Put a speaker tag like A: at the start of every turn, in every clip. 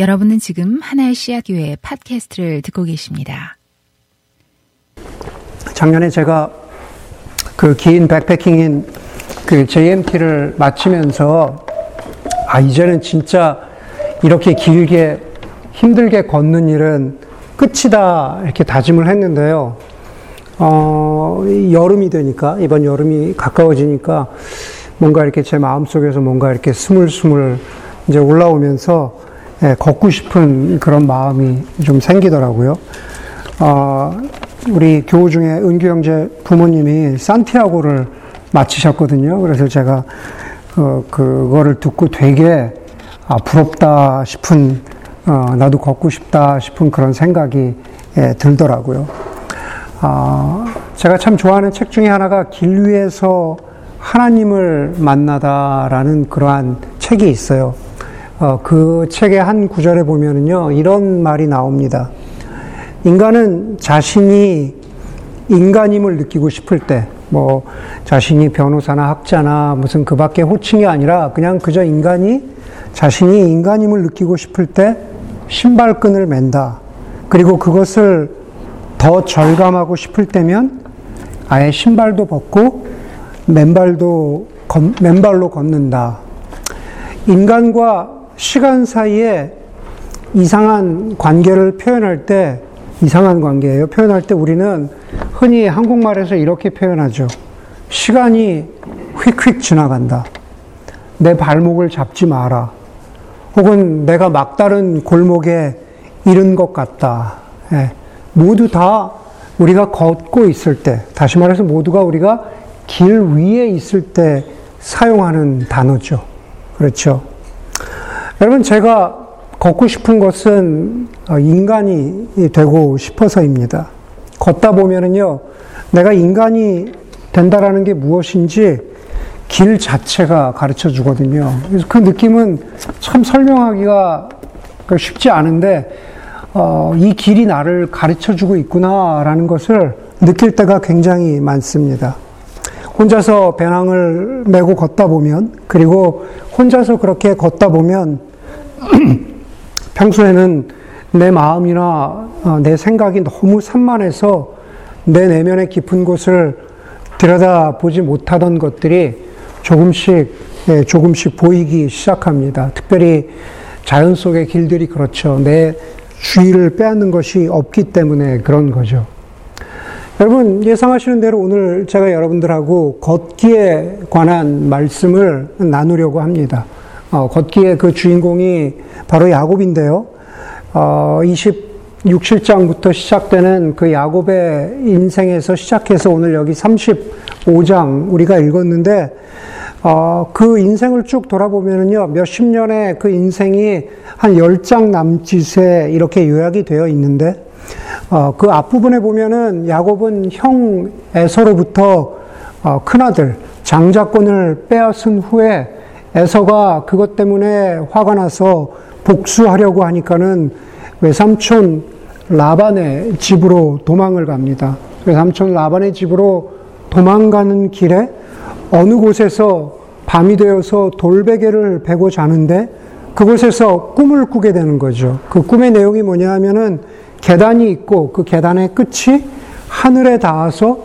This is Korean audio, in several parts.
A: 여러분은 지금 하나의 씨앗교회 팟캐스트를 듣고 계십니다.
B: 작년에 제가 그 긴 백패킹인 그 JMT를 마치면서 아, 이제는 진짜 이렇게 길게 힘들게 걷는 일은 끝이다 이렇게 다짐을 했는데요. 어, 여름이 되니까, 이번 여름이 가까워지니까 뭔가 이렇게 제 마음속에서 뭔가 이렇게 스물스물 이제 올라오면서 예, 걷고 싶은 그런 마음이 좀 생기더라고요. 어, 우리 교우 중에 은규 형제 부모님이 산티아고를 마치셨거든요. 그래서 제가 어, 그거를 듣고 되게 아, 부럽다 싶은 어, 나도 걷고 싶다 싶은 그런 생각이 예, 들더라고요. 아, 제가 참 좋아하는 책 중에 하나가 길 위에서 하나님을 만나다라는 그러한 책이 있어요. 어, 그 책의 한 구절에 보면은요, 이런 말이 나옵니다. 인간은 자신이 인간임을 느끼고 싶을 때, 뭐, 자신이 변호사나 학자나 무슨 그 밖에 호칭이 아니라 그냥 그저 인간이 자신이 인간임을 느끼고 싶을 때 신발끈을 맨다. 그리고 그것을 더 절감하고 싶을 때면 아예 신발도 벗고 맨발도, 맨발로 걷는다. 인간과 시간 사이에 이상한 관계를 표현할 때, 이상한 관계예요. 표현할 때 우리는 흔히 한국말에서 이렇게 표현하죠. 시간이 휙휙 지나간다. 내 발목을 잡지 마라. 혹은 내가 막다른 골목에 이른 것 같다. 예. 모두 다 우리가 걷고 있을 때, 다시 말해서 모두가 우리가 길 위에 있을 때 사용하는 단어죠. 그렇죠. 여러분, 제가 걷고 싶은 것은 어, 인간이 되고 싶어서입니다. 걷다 보면은요, 내가 인간이 된다라는 게 무엇인지 길 자체가 가르쳐 주거든요. 그래서 그 느낌은 참 설명하기가 쉽지 않은데, 어, 이 길이 나를 가르쳐 주고 있구나라는 것을 느낄 때가 굉장히 많습니다. 혼자서 배낭을 메고 걷다 보면, 그리고 혼자서 그렇게 걷다 보면, 평소에는 내 마음이나 어, 내 생각이 너무 산만해서 내 내면의 깊은 곳을 들여다 보지 못하던 것들이 조금씩, 예, 조금씩 보이기 시작합니다. 특별히 자연 속의 길들이 그렇죠. 내 주의를 빼앗는 것이 없기 때문에 그런 거죠. 여러분, 예상하시는 대로 오늘 제가 여러분들하고 걷기에 관한 말씀을 나누려고 합니다. 어, 걷기의 그 주인공이 바로 야곱인데요. 어, 26실장부터 시작되는 그 야곱의 인생에서 시작해서 오늘 여기 35장 우리가 읽었는데, 어, 그 인생을 쭉 돌아보면은요, 몇십 년의 그 인생이 한열장 남짓에 이렇게 요약이 되어 있는데, 어, 그 앞부분에 보면은 야곱은 형 에서로부터 어, 큰아들 장자권을 빼앗은 후에 에서가 그것 때문에 화가 나서 복수하려고 하니까는 외삼촌 라반의 집으로 도망을 갑니다. 외삼촌 라반의 집으로 도망가는 길에 어느 곳에서 밤이 되어서 돌베개를 베고 자는데 그곳에서 꿈을 꾸게 되는 거죠. 그 꿈의 내용이 뭐냐 하면은 계단이 있고 그 계단의 끝이 하늘에 닿아서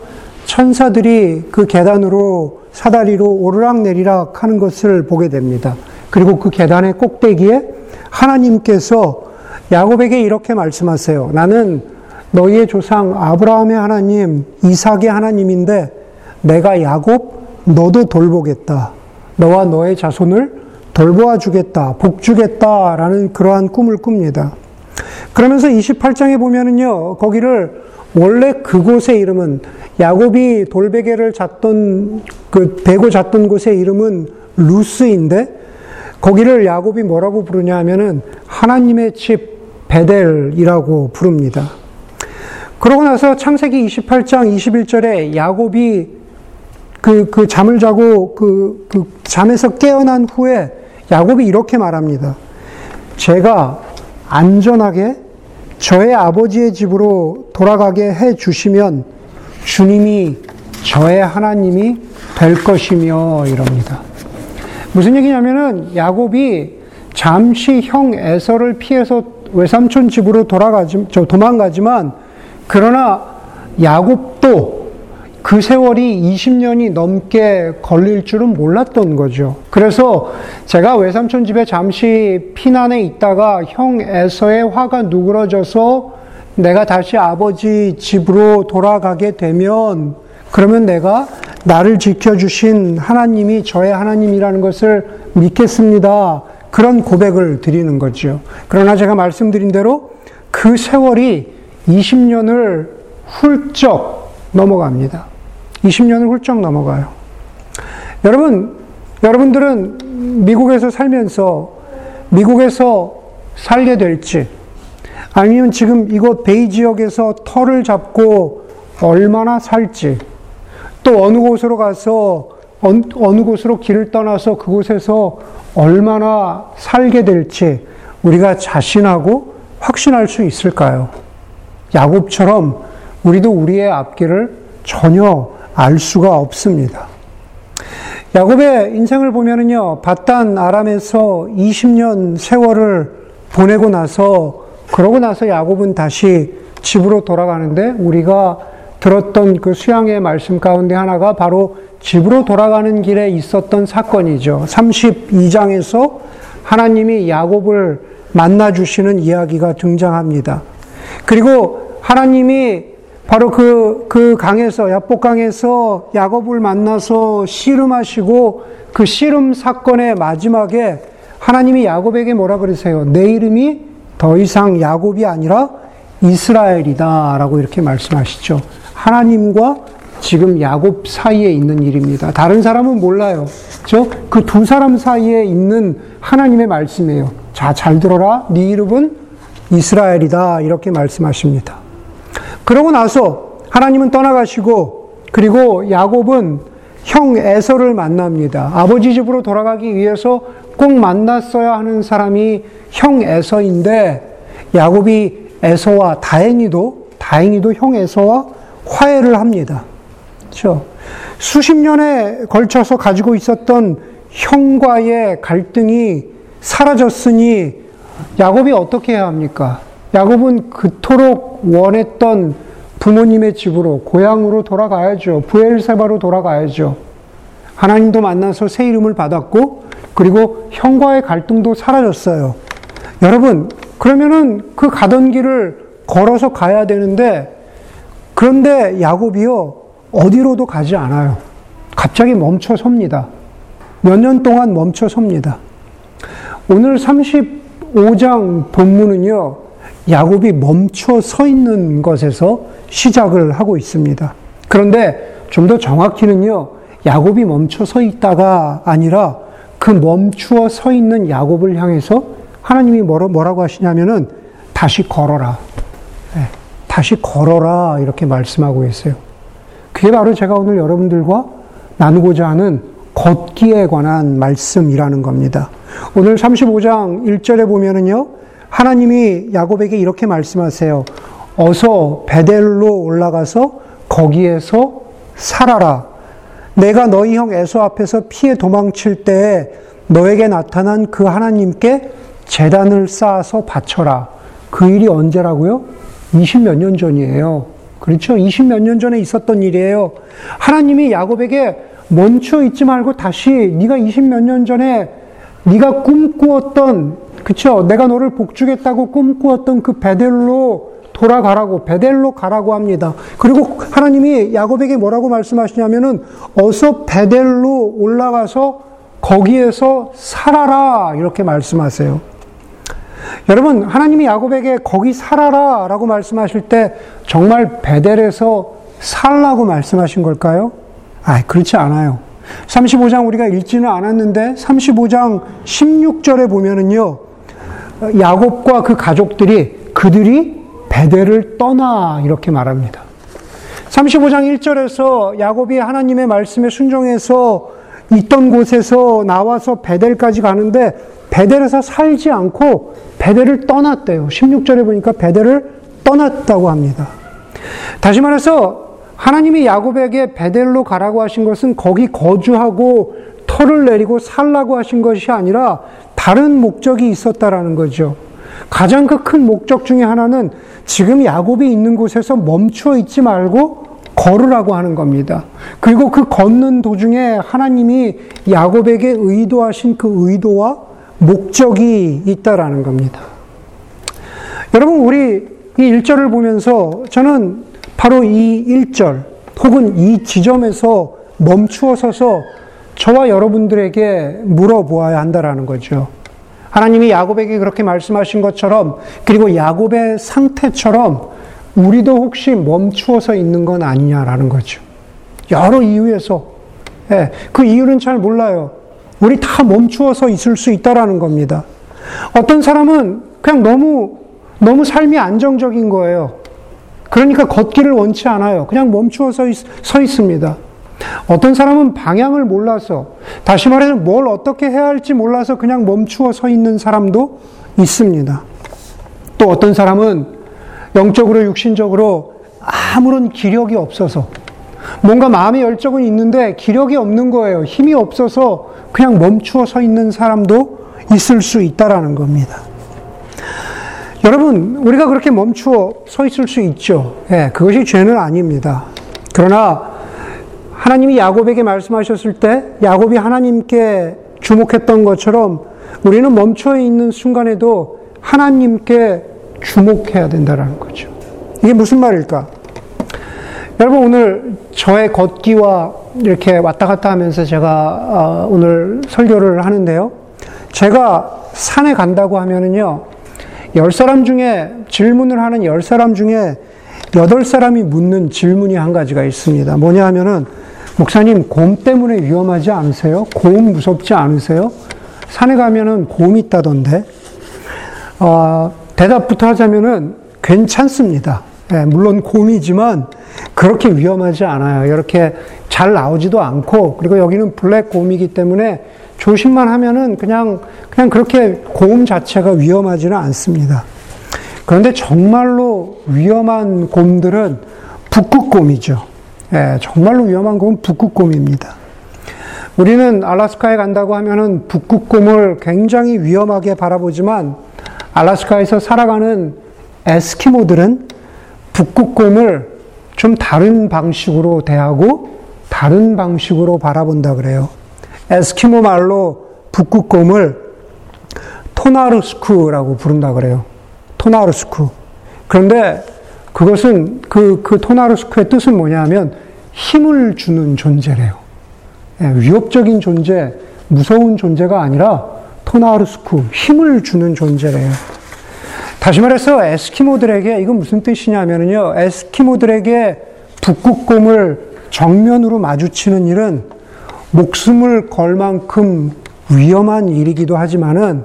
B: 천사들이 그 계단으로 사다리로 오르락내리락 하는 것을 보게 됩니다. 그리고 그 계단의 꼭대기에 하나님께서 야곱에게 이렇게 말씀하세요. 나는 너희의 조상 아브라함의 하나님, 이삭의 하나님인데 내가 야곱 너도 돌보겠다. 너와 너의 자손을 돌보아 주겠다. 복 주겠다라는 그러한 꿈을 꿉니다. 그러면서 28장에 보면은요. 거기를 원래 그곳의 이름은 야곱이 돌베개를 잤던 그 베고 잤던 곳의 이름은 루스인데 거기를 야곱이 뭐라고 부르냐 하면은 하나님의 집 베델이라고 부릅니다. 그러고 나서 창세기 28장 21절에 야곱이 그, 그 잠을 자고 그, 그 잠에서 깨어난 후에 야곱이 이렇게 말합니다. 제가 안전하게 저의 아버지의 집으로 돌아가게 해 주시면 주님이 저의 하나님이 될 것이며 이럽니다. 무슨 얘기냐면은 야곱이 잠시 형 에서를 피해서 외삼촌 집으로 돌아가지, 저 도망가지만 그러나 야곱도 그 세월이 20년이 넘게 걸릴 줄은 몰랐던 거죠. 그래서 제가 외삼촌 집에 잠시 피난에 있다가 형 에서의 화가 누그러져서 내가 다시 아버지 집으로 돌아가게 되면 그러면 내가 나를 지켜주신 하나님이 저의 하나님이라는 것을 믿겠습니다. 그런 고백을 드리는 거죠. 그러나 제가 말씀드린 대로 그 세월이 20년을 훌쩍 넘어갑니다. 20년을 훌쩍 넘어가요. 여러분, 여러분들은 미국에서 살면서 미국에서 살게 될지 아니면 지금 이곳 베이 지역에서 터를 잡고 얼마나 살지 또 어느 곳으로 가서 어느 곳으로 길을 떠나서 그곳에서 얼마나 살게 될지 우리가 자신하고 확신할 수 있을까요? 야곱처럼 우리도 우리의 앞길을 전혀 알 수가 없습니다. 야곱의 인생을 보면은요, 바단 아람에서 20년 세월을 보내고 나서, 그러고 나서 야곱은 다시 집으로 돌아가는데, 우리가 들었던 그 수양의 말씀 가운데 하나가 바로 집으로 돌아가는 길에 있었던 사건이죠. 32장에서 하나님이 야곱을 만나 주시는 이야기가 등장합니다. 그리고 하나님이 바로 그, 그 강에서, 야복강에서 야곱을 만나서 씨름하시고 그 씨름 사건의 마지막에 하나님이 야곱에게 뭐라 그러세요? 내 이름이 더 이상 야곱이 아니라 이스라엘이다. 라고 이렇게 말씀하시죠. 하나님과 지금 야곱 사이에 있는 일입니다. 다른 사람은 몰라요. 그두 사람 사이에 있는 하나님의 말씀이에요. 자, 잘 들어라. 네 이름은 이스라엘이다. 이렇게 말씀하십니다. 그러고 나서 하나님은 떠나가시고 그리고 야곱은 형 에서를 만납니다. 아버지 집으로 돌아가기 위해서 꼭 만났어야 하는 사람이 형 에서인데 야곱이 에서와 다행히도 다행히도 형 에서와 화해를 합니다. 그렇죠? 수십 년에 걸쳐서 가지고 있었던 형과의 갈등이 사라졌으니 야곱이 어떻게 해야 합니까? 야곱은 그토록 원했던 부모님의 집으로, 고향으로 돌아가야죠. 부엘세바로 돌아가야죠. 하나님도 만나서 새 이름을 받았고, 그리고 형과의 갈등도 사라졌어요. 여러분, 그러면은 그 가던 길을 걸어서 가야 되는데, 그런데 야곱이요, 어디로도 가지 않아요. 갑자기 멈춰 섭니다. 몇 년 동안 멈춰 섭니다. 오늘 35장 본문은요, 야곱이 멈춰 서 있는 것에서 시작을 하고 있습니다. 그런데 좀 더 정확히는요, 야곱이 멈춰 서 있다가 아니라 그 멈추어 서 있는 야곱을 향해서 하나님이 뭐라고 하시냐면은 다시 걸어라. 네, 다시 걸어라. 이렇게 말씀하고 있어요. 그게 바로 제가 오늘 여러분들과 나누고자 하는 걷기에 관한 말씀이라는 겁니다. 오늘 35장 1절에 보면은요, 하나님이 야곱에게 이렇게 말씀하세요. 어서 베델로 올라가서 거기에서 살아라. 내가 너희 형 에서 앞에서 피해 도망칠 때에 너에게 나타난 그 하나님께 재단을 쌓아서 바쳐라. 그 일이 언제라고요? 20몇 년 전이에요. 그렇죠? 20몇 년 전에 있었던 일이에요. 하나님이 야곱에게 멈춰 있지 말고 다시 네가 20몇 년 전에 네가 꿈꾸었던 그쵸? 내가 너를 복주겠다고 꿈꾸었던 그 베델로 돌아가라고 베델로 가라고 합니다. 그리고 하나님이 야곱에게 뭐라고 말씀하시냐면은 어서 베델로 올라가서 거기에서 살아라 이렇게 말씀하세요. 여러분 하나님이 야곱에게 거기 살아라 라고 말씀하실 때 정말 베델에서 살라고 말씀하신 걸까요? 아, 그렇지 않아요. 35장 우리가 읽지는 않았는데 35장 16절에 보면은요. 야곱과 그 가족들이 그들이 베델을 떠나 이렇게 말합니다. 35장 1절에서 야곱이 하나님의 말씀에 순종해서 있던 곳에서 나와서 베델까지 가는데 베델에서 살지 않고 베델을 떠났대요. 16절에 보니까 베델을 떠났다고 합니다. 다시 말해서 하나님이 야곱에게 베델로 가라고 하신 것은 거기 거주하고 털을 내리고 살라고 하신 것이 아니라 다른 목적이 있었다라는 거죠. 가장 그 큰 목적 중에 하나는 지금 야곱이 있는 곳에서 멈추어 있지 말고 걸으라고 하는 겁니다. 그리고 그 걷는 도중에 하나님이 야곱에게 의도하신 그 의도와 목적이 있다라는 겁니다. 여러분, 우리 이 1절을 보면서 저는 바로 이 1절 혹은 이 지점에서 멈추어 서서 저와 여러분들에게 물어보아야 한다라는 거죠. 하나님이 야곱에게 그렇게 말씀하신 것처럼 그리고 야곱의 상태처럼 우리도 혹시 멈추어서 있는 건 아니냐라는 거죠. 여러 이유에서 예, 그 이유는 잘 몰라요. 우리 다 멈추어서 있을 수 있다라는 겁니다. 어떤 사람은 그냥 너무 너무 삶이 안정적인 거예요. 그러니까 걷기를 원치 않아요. 그냥 멈추어 서 있, 서 있습니다. 어떤 사람은 방향을 몰라서, 다시 말해서 뭘 어떻게 해야 할지 몰라서 그냥 멈추어 서 있는 사람도 있습니다. 또 어떤 사람은 영적으로, 육신적으로 아무런 기력이 없어서, 뭔가 마음의 열정은 있는데 기력이 없는 거예요. 힘이 없어서 그냥 멈추어 서 있는 사람도 있을 수 있다라는 겁니다. 여러분, 우리가 그렇게 멈추어 서 있을 수 있죠. 예, 그것이 죄는 아닙니다. 그러나 하나님이 야곱에게 말씀하셨을 때 야곱이 하나님께 주목했던 것처럼 우리는 멈춰 있는 순간에도 하나님께 주목해야 된다는 거죠. 이게 무슨 말일까? 여러분 오늘 저의 걷기와 이렇게 왔다 갔다 하면서 제가 어, 오늘 설교를 하는데요. 제가 산에 간다고 하면은요. 열 사람 중에 질문을 하는 열 사람 중에 여덟 사람이 묻는 질문이 한 가지가 있습니다. 뭐냐 하면은 목사님 곰 때문에 위험하지 않으세요? 곰 무섭지 않으세요? 산에 가면은 곰 있다던데. 어, 대답부터 하자면은 괜찮습니다. 예, 물론 곰이지만 그렇게 위험하지 않아요. 이렇게 잘 나오지도 않고 그리고 여기는 블랙 곰이기 때문에 조심만 하면은 그냥 그냥 그렇게 곰 자체가 위험하지는 않습니다. 그런데 정말로 위험한 곰들은 북극곰이죠. 예, 정말로 위험한 곰은 북극곰입니다. 우리는 알라스카에 간다고 하면은 북극곰을 굉장히 위험하게 바라보지만 알라스카에서 살아가는 에스키모들은 북극곰을 좀 다른 방식으로 대하고 다른 방식으로 바라본다 그래요. 에스키모 말로 북극곰을 토나르스쿠라고 부른다 그래요. 토나르스쿠. 그런데 그것은 그, 그 토나르스쿠의 뜻은 뭐냐면 힘을 주는 존재래요. 예, 위협적인 존재, 무서운 존재가 아니라 토나르스쿠, 힘을 주는 존재래요. 다시 말해서 에스키모들에게 이건 무슨 뜻이냐면요. 에스키모들에게 북극곰을 정면으로 마주치는 일은 목숨을 걸 만큼 위험한 일이기도 하지만은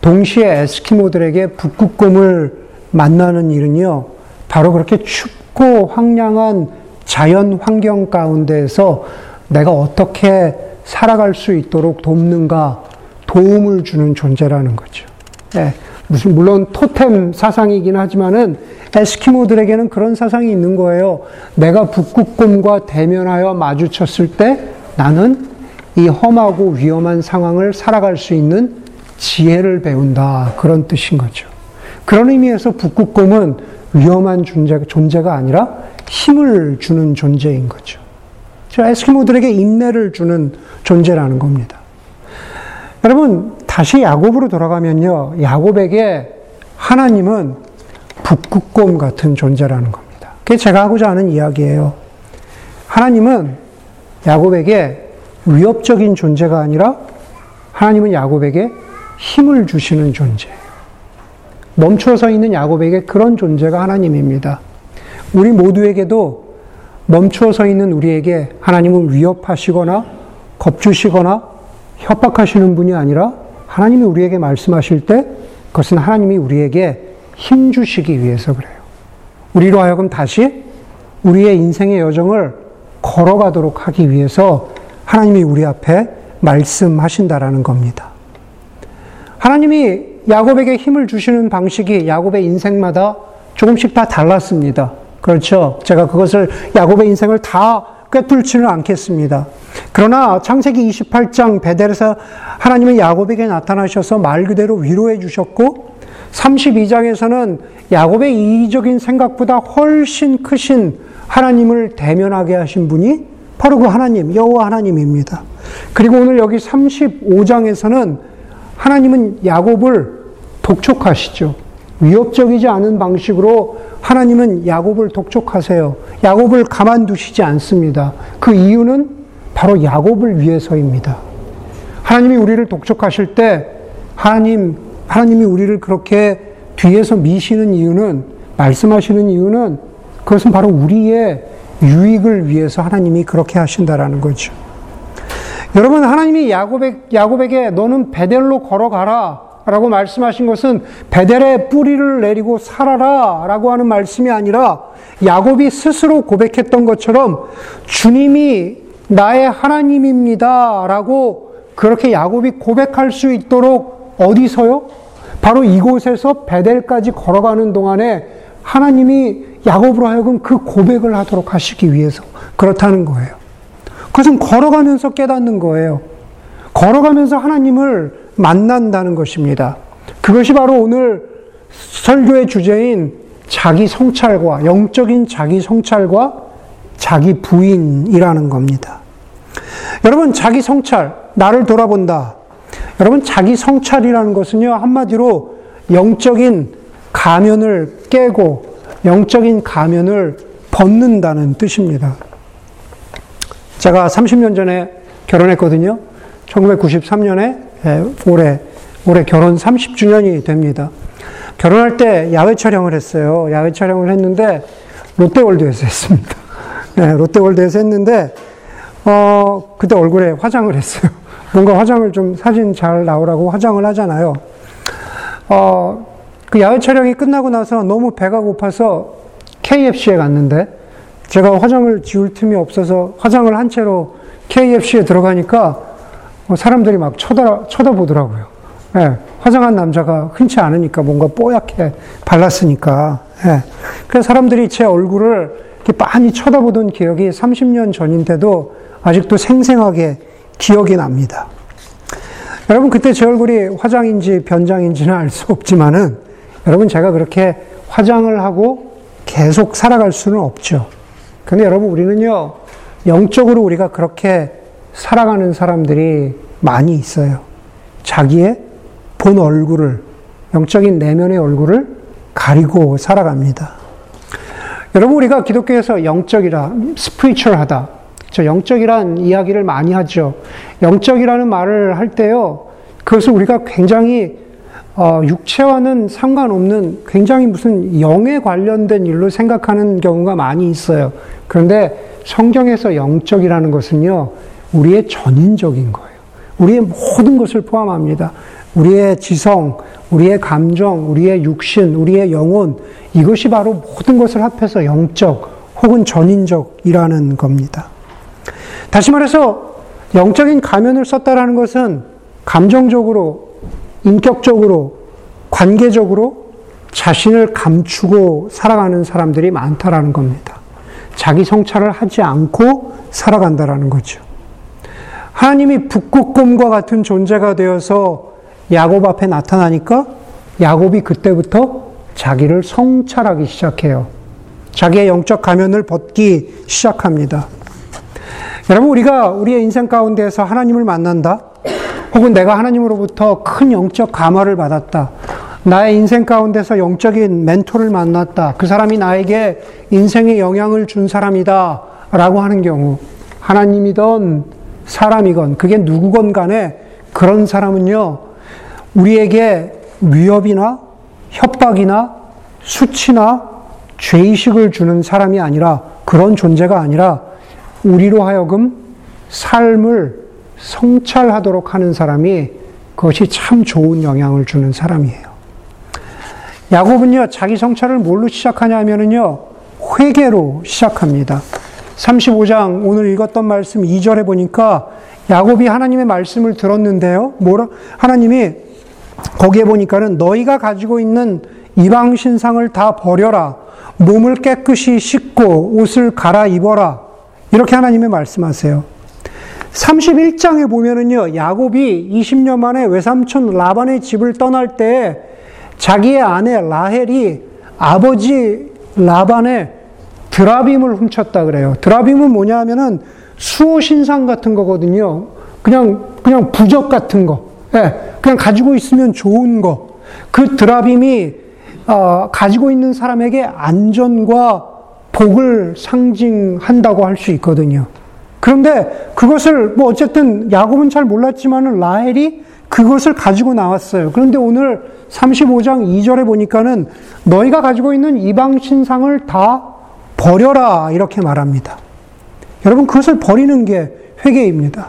B: 동시에 에스키모들에게 북극곰을 만나는 일은요, 바로 그렇게 춥고 황량한 자연 환경 가운데에서 내가 어떻게 살아갈 수 있도록 돕는가 도움을 주는 존재라는 거죠. 예, 무슨 물론 토템 사상이긴 하지만은 에스키모들에게는 그런 사상이 있는 거예요. 내가 북극곰과 대면하여 마주쳤을 때 나는 이 험하고 위험한 상황을 살아갈 수 있는 지혜를 배운다. 그런 뜻인 거죠. 그런 의미에서 북극곰은 위험한 존재, 존재가 아니라 힘을 주는 존재인 거죠. 에스키모들에게 인내를 주는 존재라는 겁니다. 여러분, 다시 야곱으로 돌아가면요. 야곱에게 하나님은 북극곰 같은 존재라는 겁니다. 그게 제가 하고자 하는 이야기예요. 하나님은 야곱에게 위협적인 존재가 아니라 하나님은 야곱에게 힘을 주시는 존재예요. 멈춰서 있는 야곱에게 그런 존재가 하나님입니다. 우리 모두에게도 멈추어 있는 우리에게 하나님은 위협하시거나 겁주시거나 협박하시는 분이 아니라 하나님이 우리에게 말씀하실 때 그것은 하나님이 우리에게 힘 주시기 위해서 그래요. 우리로 하여금 다시 우리의 인생의 여정을 걸어가도록 하기 위해서 하나님이 우리 앞에 말씀하신다라는 겁니다. 하나님이 야곱에게 힘을 주시는 방식이 야곱의 인생마다 조금씩 다 달랐습니다. 그렇죠. 제가 그것을 야곱의 인생을 다 꿰뚫지는 않겠습니다. 그러나 창세기 28장 베델에서 하나님은 야곱에게 나타나셔서 말 그대로 위로해 주셨고 32장에서는 야곱의 이기적인 생각보다 훨씬 크신 하나님을 대면하게 하신 분이 바로 그 하나님, 여호와 하나님입니다. 그리고 오늘 여기 35장에서는 하나님은 야곱을 독촉하시죠. 위협적이지 않은 방식으로 하나님은 야곱을 독촉하세요. 야곱을 가만두시지 않습니다. 그 이유는 바로 야곱을 위해서입니다. 하나님이 우리를 독촉하실 때 하나님 하나님이 우리를 그렇게 뒤에서 미시는 이유는 말씀하시는 이유는 그것은 바로 우리의 유익을 위해서 하나님이 그렇게 하신다라는 거죠. 여러분 하나님이 야곱에, 야곱에게 너는 베델로 걸어가라 라고 말씀하신 것은 베델에 뿌리를 내리고 살아라 라고 하는 말씀이 아니라 야곱이 스스로 고백했던 것처럼 주님이 나의 하나님입니다 라고 그렇게 야곱이 고백할 수 있도록 어디서요? 바로 이곳에서 베델까지 걸어가는 동안에 하나님이 야곱으로 하여금 그 고백을 하도록 하시기 위해서 그렇다는 거예요. 그것은 걸어가면서 깨닫는 거예요. 걸어가면서 하나님을 만난다는 것입니다. 그것이 바로 오늘 설교의 주제인 자기 성찰과 영적인 자기 성찰과 자기 부인이라는 겁니다. 여러분 자기 성찰 나를 돌아본다. 여러분 자기 성찰이라는 것은요 한마디로 영적인 가면을 깨고 영적인 가면을 벗는다는 뜻입니다. 제가 30년 전에 결혼했거든요. 1993년에 예, 올해 올해 결혼 30주년이 됩니다. 결혼할 때 야외 촬영을 했어요. 야외 촬영을 했는데 롯데월드에서 했습니다. 네, 롯데월드에서 했는데 어 그때 얼굴에 화장을 했어요. 뭔가 화장을 좀 사진 잘 나오라고 화장을 하잖아요. 어, 그 야외 촬영이 끝나고 나서 너무 배가 고파서 KFC에 갔는데 제가 화장을 지울 틈이 없어서 화장을 한 채로 KFC에 들어가니까 뭐 사람들이 막 쳐다, 쳐다보더라고요. 네, 화장한 남자가 흔치 않으니까 뭔가 뽀얗게 발랐으니까. 네. 그래서 사람들이 제 얼굴을 이렇게 많이 쳐다보던 기억이 30년 전인데도 아직도 생생하게 기억이 납니다. 여러분, 그때 제 얼굴이 화장인지 변장인지는 알 수 없지만은, 여러분, 제가 그렇게 화장을 하고 계속 살아갈 수는 없죠. 근데 여러분, 우리는요, 영적으로 우리가 그렇게 살아가는 사람들이 많이 있어요. 자기의 본 얼굴을, 영적인 내면의 얼굴을 가리고 살아갑니다. 여러분, 우리가 기독교에서 영적이라, 스피리추얼하다, 저 영적이란 이야기를 많이 하죠. 영적이라는 말을 할 때요, 그것을 우리가 굉장히 어, 육체와는 상관없는 굉장히 무슨 영에 관련된 일로 생각하는 경우가 많이 있어요. 그런데 성경에서 영적이라는 것은요, 우리의 전인적인 거예요. 우리의 모든 것을 포함합니다. 우리의 지성, 우리의 감정, 우리의 육신, 우리의 영혼, 이것이 바로 모든 것을 합해서 영적 혹은 전인적이라는 겁니다. 다시 말해서 영적인 가면을 썼다라는 것은 감정적으로, 인격적으로, 관계적으로 자신을 감추고 살아가는 사람들이 많다라는 겁니다. 자기 성찰을 하지 않고 살아간다라는 거죠. 하나님이 북극곰과 같은 존재가 되어서 야곱 앞에 나타나니까 야곱이 그때부터 자기를 성찰하기 시작해요. 자기의 영적 가면을 벗기 시작합니다. 여러분, 우리가 우리의 인생 가운데에서 하나님을 만난다? 혹은 내가 하나님으로부터 큰 영적 감화를 받았다. 나의 인생 가운데서 영적인 멘토를 만났다. 그 사람이 나에게 인생에 영향을 준 사람이다. 라고 하는 경우, 하나님이건 사람이건, 그게 누구건 간에 그런 사람은요, 우리에게 위협이나 협박이나 수치나 죄의식을 주는 사람이 아니라 그런 존재가 아니라 우리로 하여금 삶을 성찰하도록 하는 사람이 그것이 참 좋은 영향을 주는 사람이에요. 야곱은요, 자기 성찰을 뭘로 시작하냐면요, 회개로 시작합니다. 35장 오늘 읽었던 말씀 2절에 보니까 야곱이 하나님의 말씀을 들었는데요. 뭐라 하나님이 거기에 보니까는 너희가 가지고 있는 이방 신상을 다 버려라. 몸을 깨끗이 씻고 옷을 갈아입어라. 이렇게 하나님이 말씀하세요. 31장에 보면은요, 야곱이 20년 만에 외삼촌 라반의 집을 떠날 때 자기의 아내 라헬이 아버지 라반의 드라빔을 훔쳤다 그래요. 드라빔은 뭐냐 하면은 수호신상 같은 거거든요. 그냥, 그냥 부적 같은 거. 예, 그냥 가지고 있으면 좋은 거. 그 드라빔이 어, 가지고 있는 사람에게 안전과 복을 상징한다고 할 수 있거든요. 그런데 그것을 뭐 어쨌든 야곱은 잘 몰랐지만은 라헬이 그것을 가지고 나왔어요. 그런데 오늘 35장 2절에 보니까는 너희가 가지고 있는 이방 신상을 다 버려라 이렇게 말합니다. 여러분 그것을 버리는 게 회개입니다.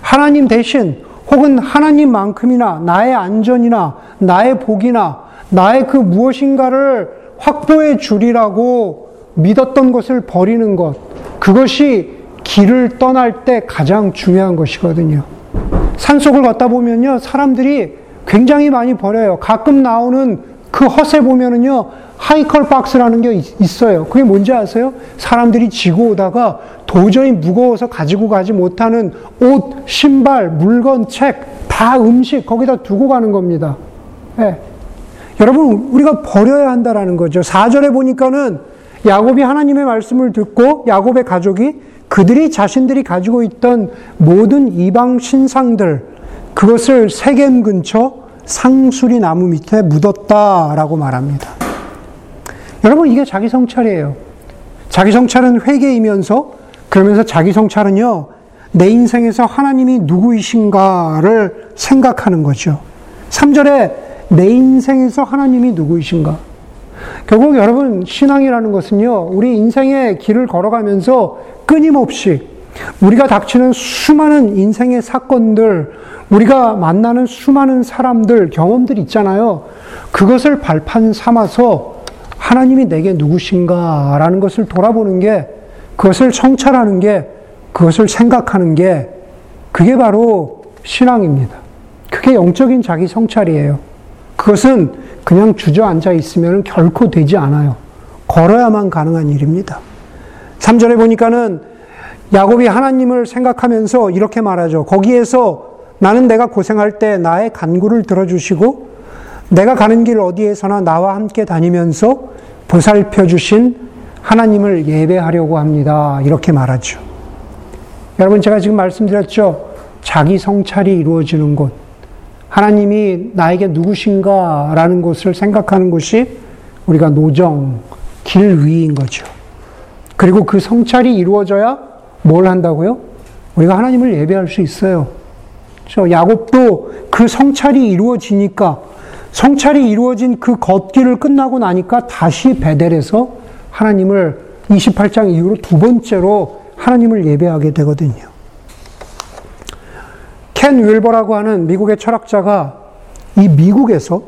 B: 하나님 대신 혹은 하나님만큼이나 나의 안전이나 나의 복이나 나의 그 무엇인가를 확보해 주리라고 믿었던 것을 버리는 것. 그것이 길을 떠날 때 가장 중요한 것이거든요. 산속을 걷다 보면요, 사람들이 굉장히 많이 버려요. 가끔 나오는 그 헛에 보면은요, 하이컬 박스라는 게 있어요. 그게 뭔지 아세요? 사람들이 지고 오다가 도저히 무거워서 가지고 가지 못하는 옷, 신발, 물건, 책, 다 음식 거기다 두고 가는 겁니다. 네. 여러분, 우리가 버려야 한다라는 거죠. 4절에 보니까는 야곱이 하나님의 말씀을 듣고 야곱의 가족이 그들이 자신들이 가지고 있던 모든 이방 신상들, 그것을 세겜 근처 상수리 나무 밑에 묻었다라고 말합니다. 여러분, 이게 자기 성찰이에요. 자기 성찰은 회개이면서, 그러면서 자기 성찰은요, 내 인생에서 하나님이 누구이신가를 생각하는 거죠. 3절에 내 인생에서 하나님이 누구이신가? 결국 여러분, 신앙이라는 것은요, 우리 인생의 길을 걸어가면서 끊임없이 우리가 닥치는 수많은 인생의 사건들, 우리가 만나는 수많은 사람들, 경험들 있잖아요. 그것을 발판 삼아서 하나님이 내게 누구신가라는 것을 돌아보는 게, 그것을 성찰하는 게, 그것을 생각하는 게, 그게 바로 신앙입니다. 그게 영적인 자기 성찰이에요. 그것은 그냥 주저앉아 있으면 결코 되지 않아요. 걸어야만 가능한 일입니다. 3절에 보니까는 야곱이 하나님을 생각하면서 이렇게 말하죠. 거기에서 나는 내가 고생할 때 나의 간구를 들어주시고 내가 가는 길 어디에서나 나와 함께 다니면서 보살펴 주신 하나님을 예배하려고 합니다. 이렇게 말하죠. 여러분 제가 지금 말씀드렸죠. 자기 성찰이 이루어지는 곳. 하나님이 나에게 누구신가라는 것을 생각하는 것이 우리가 노정, 길 위인 거죠. 그리고 그 성찰이 이루어져야 뭘 한다고요? 우리가 하나님을 예배할 수 있어요. 저 야곱도 그 성찰이 이루어지니까 성찰이 이루어진 그 걷기를 끝나고 나니까 다시 베델에서 하나님을 28장 이후로 두 번째로 하나님을 예배하게 되거든요. 켄 윌버라고 하는 미국의 철학자가 이 미국에서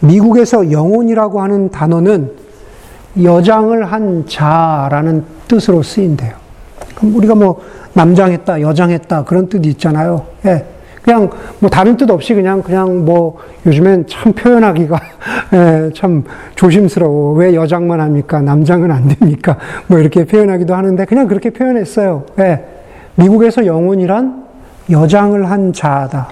B: 미국에서 영혼이라고 하는 단어는 여장을 한 자라는 뜻으로 쓰인대요. 그럼 우리가 뭐 남장했다, 여장했다 그런 뜻이 있잖아요. 예. 그냥 뭐 다른 뜻 없이 그냥 그냥 뭐 요즘엔 참 표현하기가 예, 참 조심스러워. 왜 여장만 합니까? 남장은 안 됩니까? 뭐 이렇게 표현하기도 하는데 그냥 그렇게 표현했어요. 예. 미국에서 영혼이란 여장을 한 자다.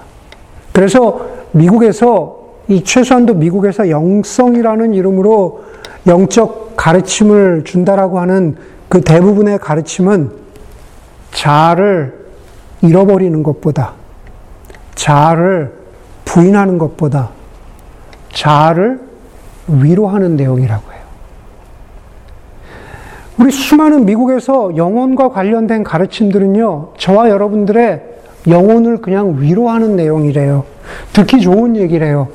B: 그래서 미국에서 이 최소한도 미국에서 영성이라는 이름으로 영적 가르침을 준다라고 하는 그 대부분의 가르침은 자아를 잃어버리는 것보다 자아를 부인하는 것보다 자아를 위로하는 내용이라고 해요. 우리 수많은 미국에서 영혼과 관련된 가르침들은요, 저와 여러분들의 영혼을 그냥 위로하는 내용이래요. 듣기 좋은 얘기래요.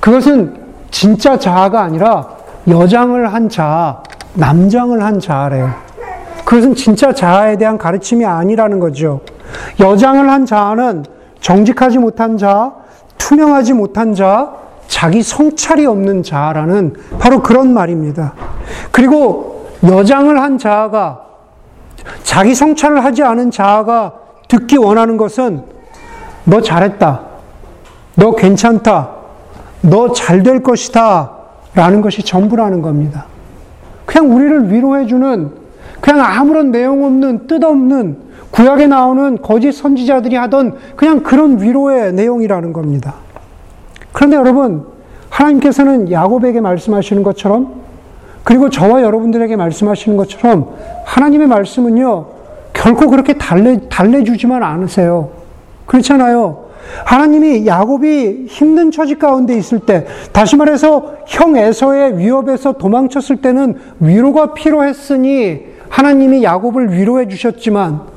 B: 그것은 진짜 자아가 아니라 여장을 한 자아, 남장을 한 자아래요. 그것은 진짜 자아에 대한 가르침이 아니라는 거죠. 여장을 한 자아는 정직하지 못한 자아, 투명하지 못한 자아, 자기 성찰이 없는 자아라는 바로 그런 말입니다. 그리고 여장을 한 자아가 자기 성찰을 하지 않은 자아가 듣기 원하는 것은 너 잘했다. 너 괜찮다. 너 잘 될 것이다. 라는 것이 전부라는 겁니다. 그냥 우리를 위로해주는 그냥 아무런 내용 없는, 뜻없는, 구약에 나오는 거짓 선지자들이 하던 그냥 그런 위로의 내용이라는 겁니다. 그런데 여러분, 하나님께서는 야곱에게 말씀하시는 것처럼 그리고 저와 여러분들에게 말씀하시는 것처럼 하나님의 말씀은요, 결코 그렇게 달래, 달래주지만 않으세요. 그렇잖아요. 하나님이 야곱이 힘든 처지 가운데 있을 때, 다시 말해서 형 에서의 위협에서 도망쳤을 때는 위로가 필요했으니 하나님이 야곱을 위로해 주셨지만,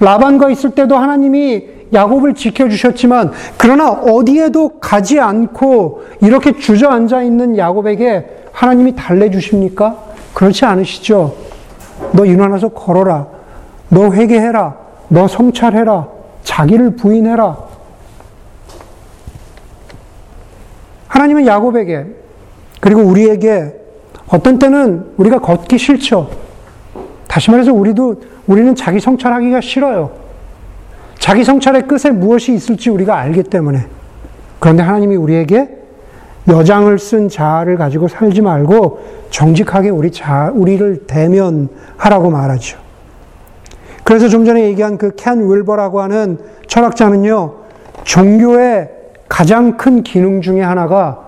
B: 라반과 있을 때도 하나님이 야곱을 지켜주셨지만, 그러나 어디에도 가지 않고 이렇게 주저앉아 있는 야곱에게 하나님이 달래주십니까? 그렇지 않으시죠? 너 일어나서 걸어라. 너 회개해라. 너 성찰해라. 자기를 부인해라. 하나님은 야곱에게 그리고 우리에게 어떤 때는 우리가 걷기 싫죠. 다시 말해서 우리도 우리는 자기 성찰하기가 싫어요. 자기 성찰의 끝에 무엇이 있을지 우리가 알기 때문에. 그런데 하나님이 우리에게 여장을 쓴 자아를 가지고 살지 말고 정직하게 우리 자, 우리를 대면하라고 말하죠. 그래서 좀 전에 얘기한 그 켄 윌버라고 하는 철학자는요, 종교의 가장 큰 기능 중에 하나가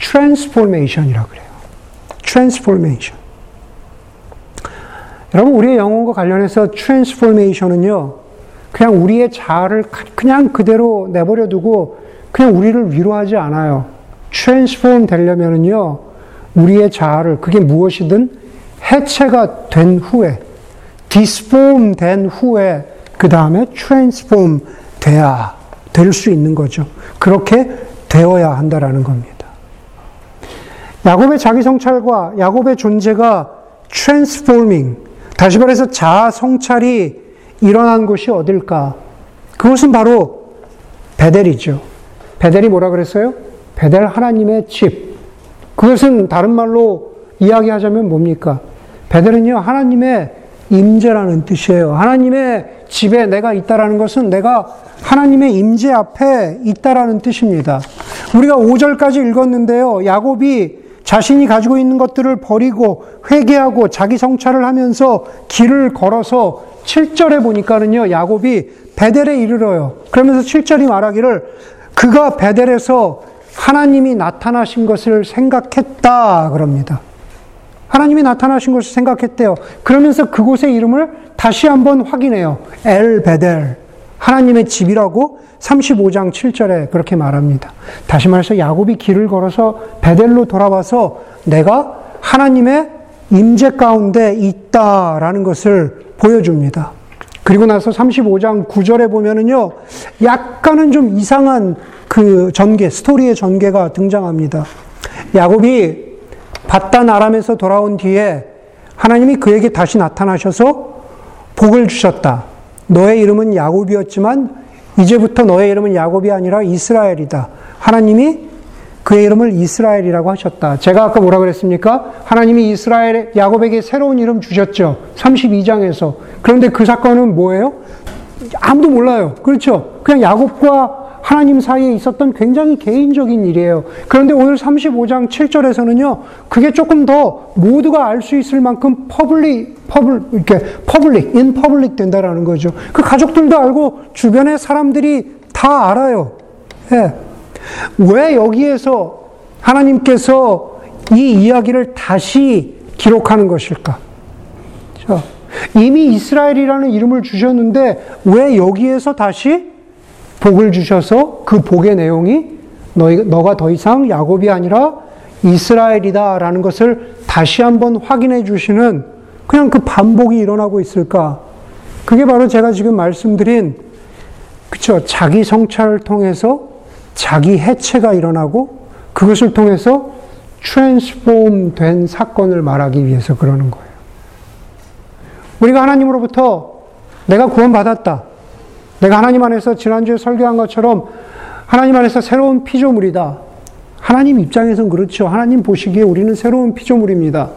B: transformation이라고 그래요. transformation. 여러분, 우리의 영혼과 관련해서 transformation은요, 그냥 우리의 자아를 그냥 그대로 내버려 두고 그냥 우리를 위로하지 않아요. transform 되려면은요, 우리의 자아를, 그게 무엇이든 해체가 된 후에, disform 된 후에, 그 다음에 transform 돼야 될 수 있는 거죠. 그렇게 되어야 한다라는 겁니다. 야곱의 자기 성찰과 야곱의 존재가 transforming, 다시 말해서 자아 성찰이 일어난 곳이 어딜까? 그것은 바로 베델이죠. 베델이 뭐라 그랬어요? 베델 하나님의 집. 그것은 다른 말로 이야기하자면 뭡니까? 베델은요, 하나님의 임재라는 뜻이에요. 하나님의 집에 내가 있다라는 것은 내가 하나님의 임재 앞에 있다라는 뜻입니다. 우리가 5절까지 읽었는데요. 야곱이 자신이 가지고 있는 것들을 버리고 회개하고 자기 성찰을 하면서 길을 걸어서 7절에 보니까는요. 야곱이 베델에 이르러요. 그러면서 7절이 말하기를 그가 베델에서 하나님이 나타나신 것을 생각했다 그럽니다. 하나님이 나타나신 것을 생각했대요. 그러면서 그곳의 이름을 다시 한번 확인해요. 엘 베델. 하나님의 집이라고 35장 7절에 그렇게 말합니다. 다시 말해서 야곱이 길을 걸어서 베델로 돌아와서 내가 하나님의 임재 가운데 있다라는 것을 보여줍니다. 그리고 나서 35장 9절에 보면은요, 약간은 좀 이상한 그 전개, 스토리의 전개가 등장합니다. 야곱이 바단 아람에서 돌아온 뒤에 하나님이 그에게 다시 나타나셔서 복을 주셨다. 너의 이름은 야곱이었지만 이제부터 너의 이름은 야곱이 아니라 이스라엘이다. 하나님이 그의 이름을 이스라엘이라고 하셨다. 제가 아까 뭐라 그랬습니까? 하나님이 이스라엘, 야곱에게 새로운 이름 주셨죠. 32장에서. 그런데 그 사건은 뭐예요? 아무도 몰라요. 그렇죠? 그냥 야곱과 하나님 사이에 있었던 굉장히 개인적인 일이에요. 그런데 오늘 35장 7절에서는요, 그게 조금 더 모두가 알 수 있을 만큼 public, pub, 이렇게 public, in public 된다라는 거죠. 그 가족들도 알고 주변의 사람들이 다 알아요. 예. 왜 여기에서 하나님께서 이 이야기를 다시 기록하는 것일까? 자, 이미 이스라엘이라는 이름을 주셨는데 왜 여기에서 다시 복을 주셔서 그 복의 내용이 너희, 너가 더 이상 야곱이 아니라 이스라엘이다 라는 것을 다시 한번 확인해 주시는 그냥 그 반복이 일어나고 있을까? 그게 바로 제가 지금 말씀드린 그쵸 자기 성찰을 통해서 자기 해체가 일어나고 그것을 통해서 트랜스폼 된 사건을 말하기 위해서 그러는 거예요. 우리가 하나님으로부터 내가 구원받았다. 내가 하나님 안에서 지난주에 설교한 것처럼 하나님 안에서 새로운 피조물이다. 하나님 입장에선 그렇죠. 하나님 보시기에 우리는 새로운 피조물입니다.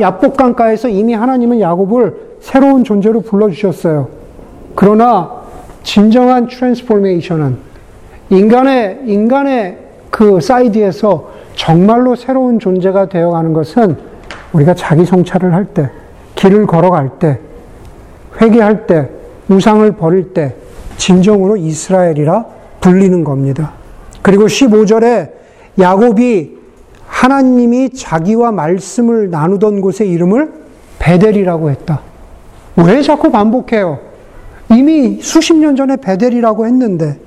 B: 야복강가에서 이미 하나님은 야곱을 새로운 존재로 불러주셨어요. 그러나 진정한 transformation은 인간의, 인간의 그 사이드에서 정말로 새로운 존재가 되어가는 것은 우리가 자기 성찰을 할 때, 길을 걸어갈 때, 회개할 때, 우상을 버릴 때, 진정으로 이스라엘이라 불리는 겁니다. 그리고 15절에 야곱이 하나님이 자기와 말씀을 나누던 곳의 이름을 베델이라고 했다. 왜 자꾸 반복해요? 이미 수십 년 전에 베델이라고 했는데,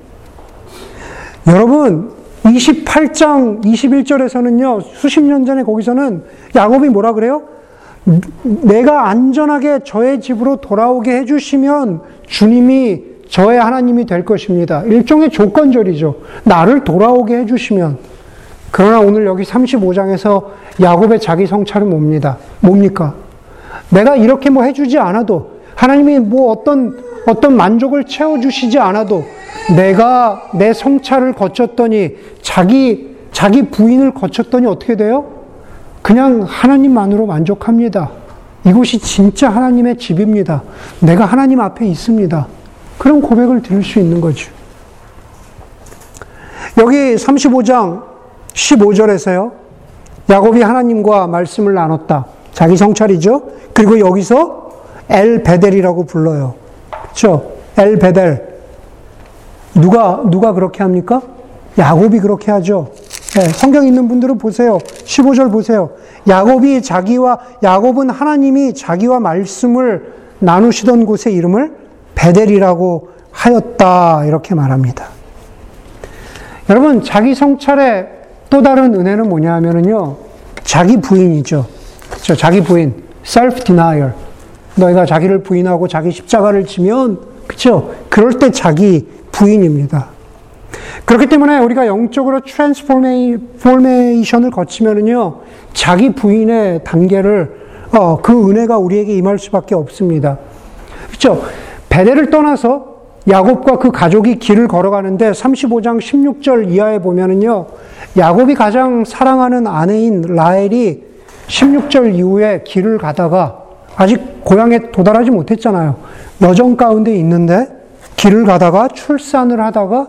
B: 여러분, 28장 21절에서는요, 수십 년 전에 거기서는 야곱이 뭐라 그래요? 내가 안전하게 저의 집으로 돌아오게 해주시면 주님이 저의 하나님이 될 것입니다. 일종의 조건절이죠. 나를 돌아오게 해주시면. 그러나 오늘 여기 35장에서 야곱의 자기 성찰은 뭡니다. 뭡니까? 내가 이렇게 뭐 해주지 않아도 하나님이 뭐 어떤 어떤 만족을 채워주시지 않아도 내가 내 성찰을 거쳤더니 자기 자기 부인을 거쳤더니 어떻게 돼요? 그냥 하나님만으로 만족합니다. 이곳이 진짜 하나님의 집입니다. 내가 하나님 앞에 있습니다. 그런 고백을 드릴 수 있는 거죠. 여기 35장 15절에서요. 야곱이 하나님과 말씀을 나눴다. 자기 성찰이죠. 그리고 여기서 엘 베델이라고 불러요. 그렇죠? 엘 베델. 누가 누가 그렇게 합니까? 야곱이 그렇게 하죠. 네, 성경 있는 분들은 보세요. 15절 보세요. 야곱이 자기와 야곱은 하나님이 자기와 말씀을 나누시던 곳의 이름을 베델이라고 하였다 이렇게 말합니다. 여러분 자기 성찰의 또 다른 은혜는 뭐냐 하면은요. 자기 부인이죠. 그렇죠? 자기 부인, self denial. 너희가 자기를 부인하고 자기 십자가를 지면 그렇죠? 그럴 때 자기 부인입니다. 그렇기 때문에 우리가 영적으로 transformation을 거치면은요, 자기 부인의 단계를, 어, 그 은혜가 우리에게 임할 수밖에 없습니다. 그렇죠? 베델을 떠나서 야곱과 그 가족이 길을 걸어가는데 35장 16절 이하에 보면은요, 야곱이 가장 사랑하는 아내인 라헬이 16절 이후에 길을 가다가 아직 고향에 도달하지 못했잖아요. 여정 가운데 있는데 길을 가다가 출산을 하다가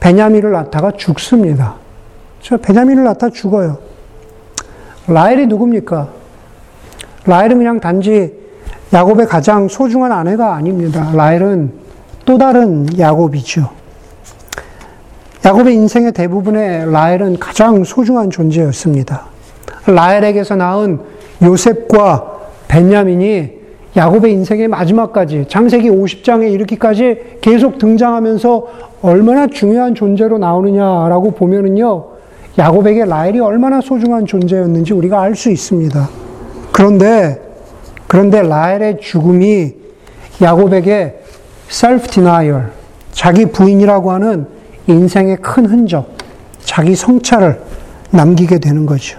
B: 베냐민을 낳다가 죽습니다. 저 베냐민을 낳다 죽어요. 라헬이 누굽니까? 라헬은 그냥 단지 야곱의 가장 소중한 아내가 아닙니다. 라헬은 또 다른 야곱이죠. 야곱의 인생의 대부분에 라헬은 가장 소중한 존재였습니다. 라헬에게서 낳은 요셉과 베냐민이 야곱의 인생의 마지막까지 창세기 50장에 이르기까지 계속 등장하면서 얼마나 중요한 존재로 나오느냐라고 보면은요. 야곱에게 라헬이 얼마나 소중한 존재였는지 우리가 알 수 있습니다. 그런데 그런데 라헬의 죽음이 야곱에게 self denial 자기 부인이라고 하는 인생의 큰 흔적, 자기 성찰을 남기게 되는 거죠.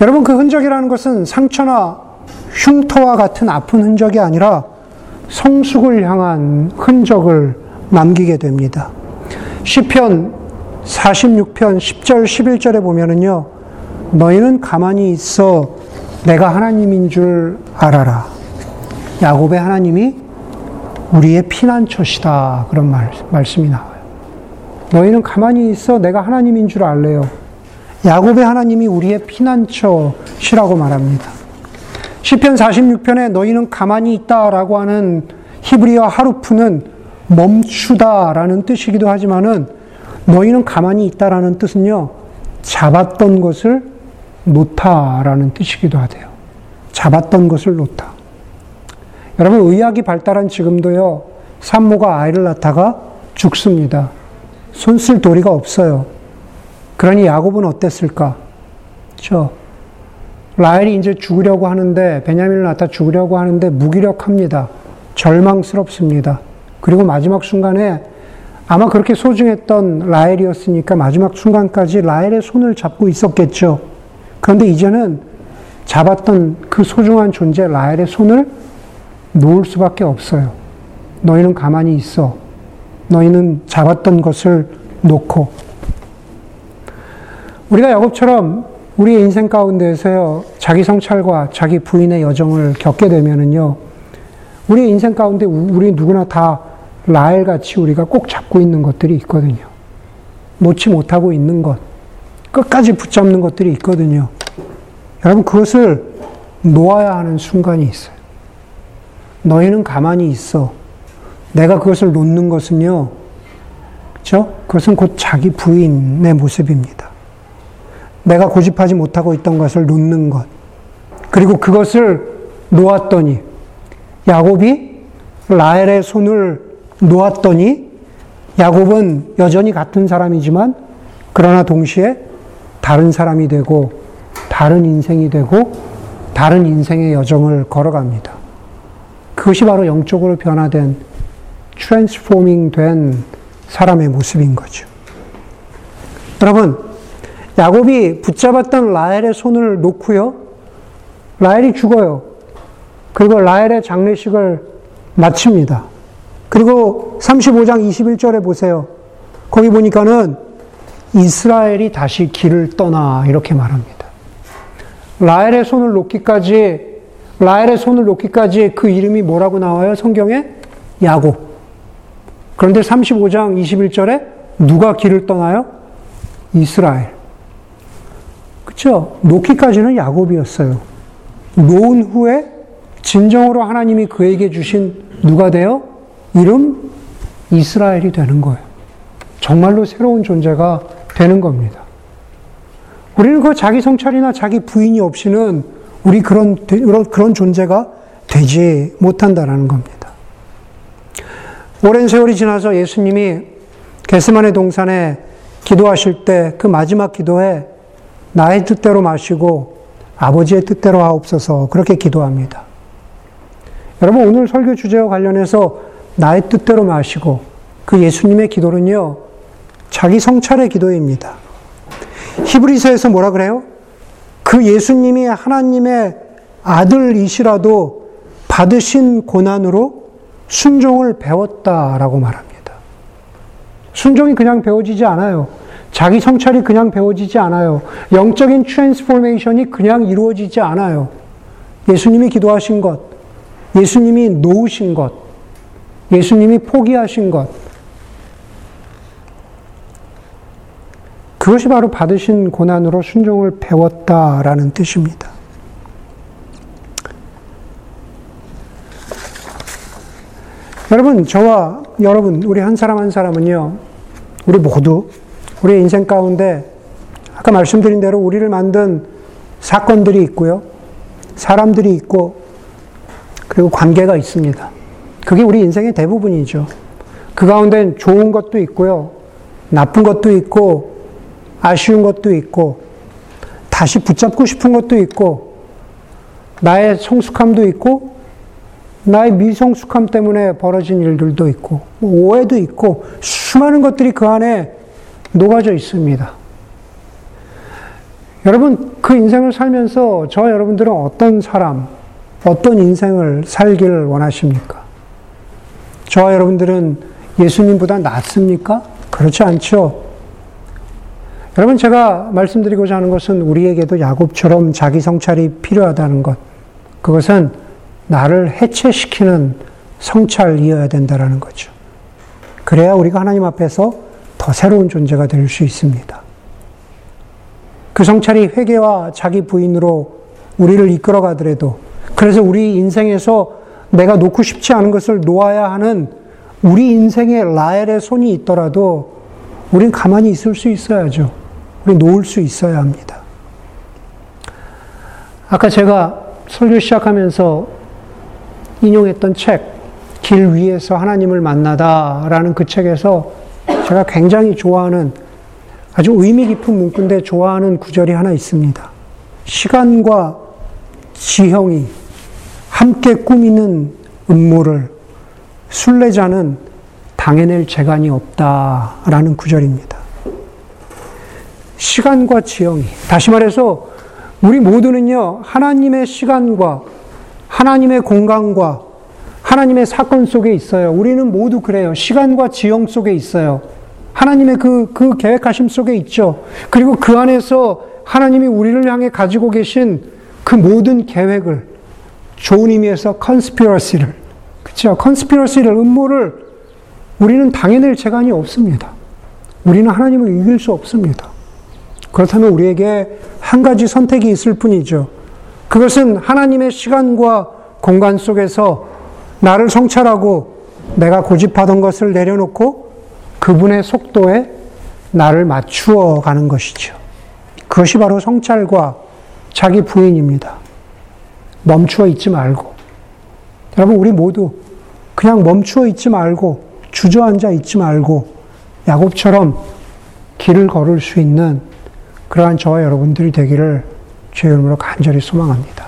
B: 여러분 그 흔적이라는 것은 상처나 흉터와 같은 아픈 흔적이 아니라 성숙을 향한 흔적을 남기게 됩니다. 시편 46편 10절 11절에 보면은요. 너희는 가만히 있어 내가 하나님인 줄 알아라. 야곱의 하나님이 우리의 피난처시다. 그런 말, 말씀이 나와요. 너희는 가만히 있어 내가 하나님인 줄 알래요. 야곱의 하나님이 우리의 피난처시라고 말합니다. 시편 46편에 너희는 가만히 있다라고 하는 히브리어 하루프는 멈추다라는 뜻이기도 하지만은 너희는 가만히 있다라는 뜻은요. 잡았던 것을 놓다라는 뜻이기도 하대요. 잡았던 것을 놓다. 여러분 의학이 발달한 지금도요. 산모가 아이를 낳다가 죽습니다. 손 쓸 도리가 없어요. 그러니 야곱은 어땠을까? 저 라헬이 이제 죽으려고 하는데 베냐민을 낳다 죽으려고 하는데 무기력합니다. 절망스럽습니다. 그리고 마지막 순간에 아마 그렇게 소중했던 라헬이었으니까 마지막 순간까지 라헬의 손을 잡고 있었겠죠. 그런데 이제는 잡았던 그 소중한 존재 라헬의 손을 놓을 수밖에 없어요. 너희는 가만히 있어. 너희는 잡았던 것을 놓고. 우리가 야곱처럼 우리의 인생 가운데서요, 자기 성찰과 자기 부인의 여정을 겪게 되면은요, 우리 인생 가운데 우리 누구나 다 라엘 같이 우리가 꼭 잡고 있는 것들이 있거든요. 놓지 못하고 있는 것, 끝까지 붙잡는 것들이 있거든요. 여러분, 그것을 놓아야 하는 순간이 있어요. 너희는 가만히 있어. 내가 그것을 놓는 것은요, 그죠? 그것은 곧 자기 부인의 모습입니다. 내가 고집하지 못하고 있던 것을 놓는 것. 그리고 그것을 놓았더니, 야곱이 라헬의 손을 놓았더니, 야곱은 여전히 같은 사람이지만, 그러나 동시에 다른 사람이 되고, 다른 인생이 되고, 다른 인생의 여정을 걸어갑니다. 그것이 바로 영적으로 변화된, 트랜스포밍 된 사람의 모습인 거죠. 여러분, 야곱이 붙잡았던 라헬의 손을 놓고요. 라헬이 죽어요. 그리고 라헬의 장례식을 마칩니다. 그리고 35장 21절에 보세요. 거기 보니까는 이스라엘이 다시 길을 떠나 이렇게 말합니다. 라헬의 손을 놓기까지 라헬의 손을 놓기까지 그 이름이 뭐라고 나와요? 성경에 야곱. 그런데 35장 21절에 누가 길을 떠나요? 이스라엘. 그쵸? 놓기까지는 야곱이었어요. 놓은 후에 진정으로 하나님이 그에게 주신 누가 돼요? 이름 이스라엘이 되는 거예요. 정말로 새로운 존재가 되는 겁니다. 우리는 그 자기 성찰이나 자기 부인이 없이는 우리 그런, 그런 존재가 되지 못한다라는 겁니다. 오랜 세월이 지나서 예수님이 게스만의 동산에 기도하실 때 그 마지막 기도에 나의 뜻대로 마시고 아버지의 뜻대로 하옵소서 그렇게 기도합니다. 여러분 오늘 설교 주제와 관련해서 나의 뜻대로 마시고 그 예수님의 기도는요 자기 성찰의 기도입니다. 히브리서에서 뭐라 그래요? 그 예수님이 하나님의 아들이시라도 받으신 고난으로 순종을 배웠다라고 말합니다. 순종이 그냥 배워지지 않아요. 자기 성찰이 그냥 배워지지 않아요. 영적인 transformation이 그냥 이루어지지 않아요. 예수님이 기도하신 것, 예수님이 놓으신 것, 예수님이 포기하신 것, 그것이 바로 받으신 고난으로 순종을 배웠다라는 뜻입니다. 여러분, 저와 여러분, 우리 한 사람 한 사람은요, 우리 모두, 우리 인생 가운데, 아까 말씀드린 대로 우리를 만든 사건들이 있고요, 사람들이 있고, 그리고 관계가 있습니다. 그게 우리 인생의 대부분이죠. 그 가운데 좋은 것도 있고요, 나쁜 것도 있고, 아쉬운 것도 있고, 다시 붙잡고 싶은 것도 있고, 나의 성숙함도 있고, 나의 미성숙함 때문에 벌어진 일들도 있고, 뭐 오해도 있고, 수많은 것들이 그 안에 녹아져 있습니다. 여러분, 그 인생을 살면서 저 여러분들은 어떤 사람, 어떤 인생을 살기를 원하십니까? 저와 여러분들은 예수님보다 낫습니까? 그렇지 않죠. 여러분, 제가 말씀드리고자 하는 것은 우리에게도 야곱처럼 자기 성찰이 필요하다는 것. 그것은 나를 해체시키는 성찰이어야 된다라는 거죠. 그래야 우리가 하나님 앞에서 더 새로운 존재가 될 수 있습니다. 그 성찰이 회개와 자기 부인으로 우리를 이끌어 가더라도 그래서 우리 인생에서 내가 놓고 싶지 않은 것을 놓아야 하는 우리 인생에 라엘의 손이 있더라도 우린 가만히 있을 수 있어야죠. 우리 놓을 수 있어야 합니다. 아까 제가 설교 시작하면서 인용했던 책, 길 위에서 하나님을 만나다라는 그 책에서 제가 굉장히 좋아하는 아주 의미 깊은 문구인데 좋아하는 구절이 하나 있습니다. 시간과 지형이 함께 꾸미는 음모를 순례자는 당해낼 재간이 없다라는 구절입니다. 시간과 지형이 다시 말해서 우리 모두는요 하나님의 시간과 하나님의 공간과 하나님의 사건 속에 있어요. 우리는 모두 그래요. 시간과 지형 속에 있어요. 하나님의 그, 그 계획하심 속에 있죠. 그리고 그 안에서 하나님이 우리를 향해 가지고 계신 그 모든 계획을 좋은 의미에서 컨스피러시를 그렇죠. 컨스피러시를 음모를 우리는 당해낼 재간이 없습니다. 우리는 하나님을 이길 수 없습니다. 그렇다면 우리에게 한 가지 선택이 있을 뿐이죠. 그것은 하나님의 시간과 공간 속에서 나를 성찰하고 내가 고집하던 것을 내려놓고 그분의 속도에 나를 맞추어 가는 것이죠. 그것이 바로 성찰과 자기 부인입니다. 멈추어 있지 말고. 여러분, 우리 모두 그냥 멈추어 있지 말고, 주저앉아 있지 말고, 야곱처럼 길을 걸을 수 있는 그러한 저와 여러분들이 되기를 주의 이름으로 간절히 소망합니다.